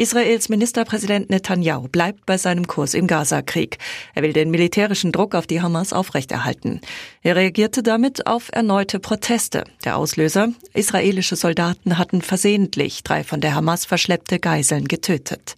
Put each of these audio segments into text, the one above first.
Israels Ministerpräsident Netanyahu bleibt bei seinem Kurs im Gaza-Krieg. Er will den militärischen Druck auf die Hamas aufrechterhalten. Er reagierte damit auf erneute Proteste. Der Auslöser? Israelische Soldaten hatten versehentlich drei von der Hamas verschleppte Geiseln getötet.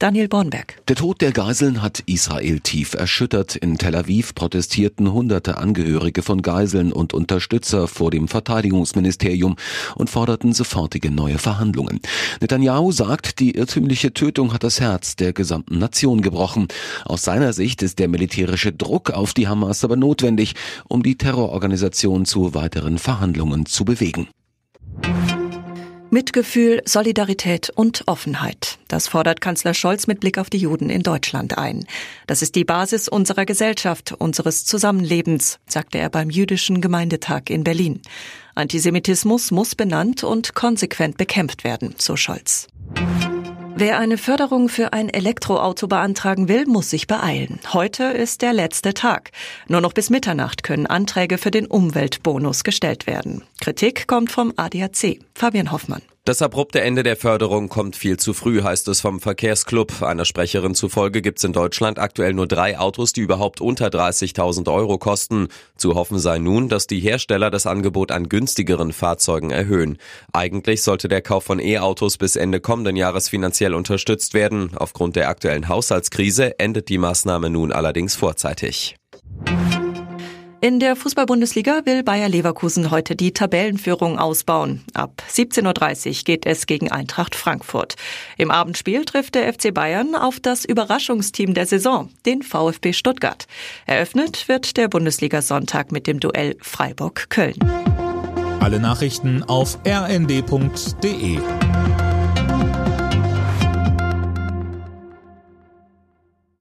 Daniel Bornberg. Der Tod der Geiseln hat Israel tief erschüttert. In Tel Aviv protestierten hunderte Angehörige von Geiseln und Unterstützer vor dem Verteidigungsministerium und forderten sofortige neue Verhandlungen. Netanyahu sagt, die irrtümliche Tötung hat das Herz der gesamten Nation gebrochen. Aus seiner Sicht ist der militärische Druck auf die Hamas aber notwendig, um die Terrororganisation zu weiteren Verhandlungen zu bewegen. Mitgefühl, Solidarität und Offenheit. Das fordert Kanzler Scholz mit Blick auf die Juden in Deutschland ein. Das ist die Basis unserer Gesellschaft, unseres Zusammenlebens, sagte er beim Jüdischen Gemeindetag in Berlin. Antisemitismus muss benannt und konsequent bekämpft werden, so Scholz. Wer eine Förderung für ein Elektroauto beantragen will, muss sich beeilen. Heute ist der letzte Tag. Nur noch bis Mitternacht können Anträge für den Umweltbonus gestellt werden. Kritik kommt vom ADAC. Fabian Hoffmann. Das abrupte Ende der Förderung kommt viel zu früh, heißt es vom Verkehrsclub. Einer Sprecherin zufolge gibt es in Deutschland aktuell nur drei Autos, die überhaupt unter 30.000 Euro kosten. Zu hoffen sei nun, dass die Hersteller das Angebot an günstigeren Fahrzeugen erhöhen. Eigentlich sollte der Kauf von E-Autos bis Ende kommenden Jahres finanziell unterstützt werden. Aufgrund der aktuellen Haushaltskrise endet die Maßnahme nun allerdings vorzeitig. In der Fußball-Bundesliga will Bayer Leverkusen heute die Tabellenführung ausbauen. Ab 17.30 Uhr geht es gegen Eintracht Frankfurt. Im Abendspiel trifft der FC Bayern auf das Überraschungsteam der Saison, den VfB Stuttgart. Eröffnet wird der Bundesliga-Sonntag mit dem Duell Freiburg-Köln. Alle Nachrichten auf rnd.de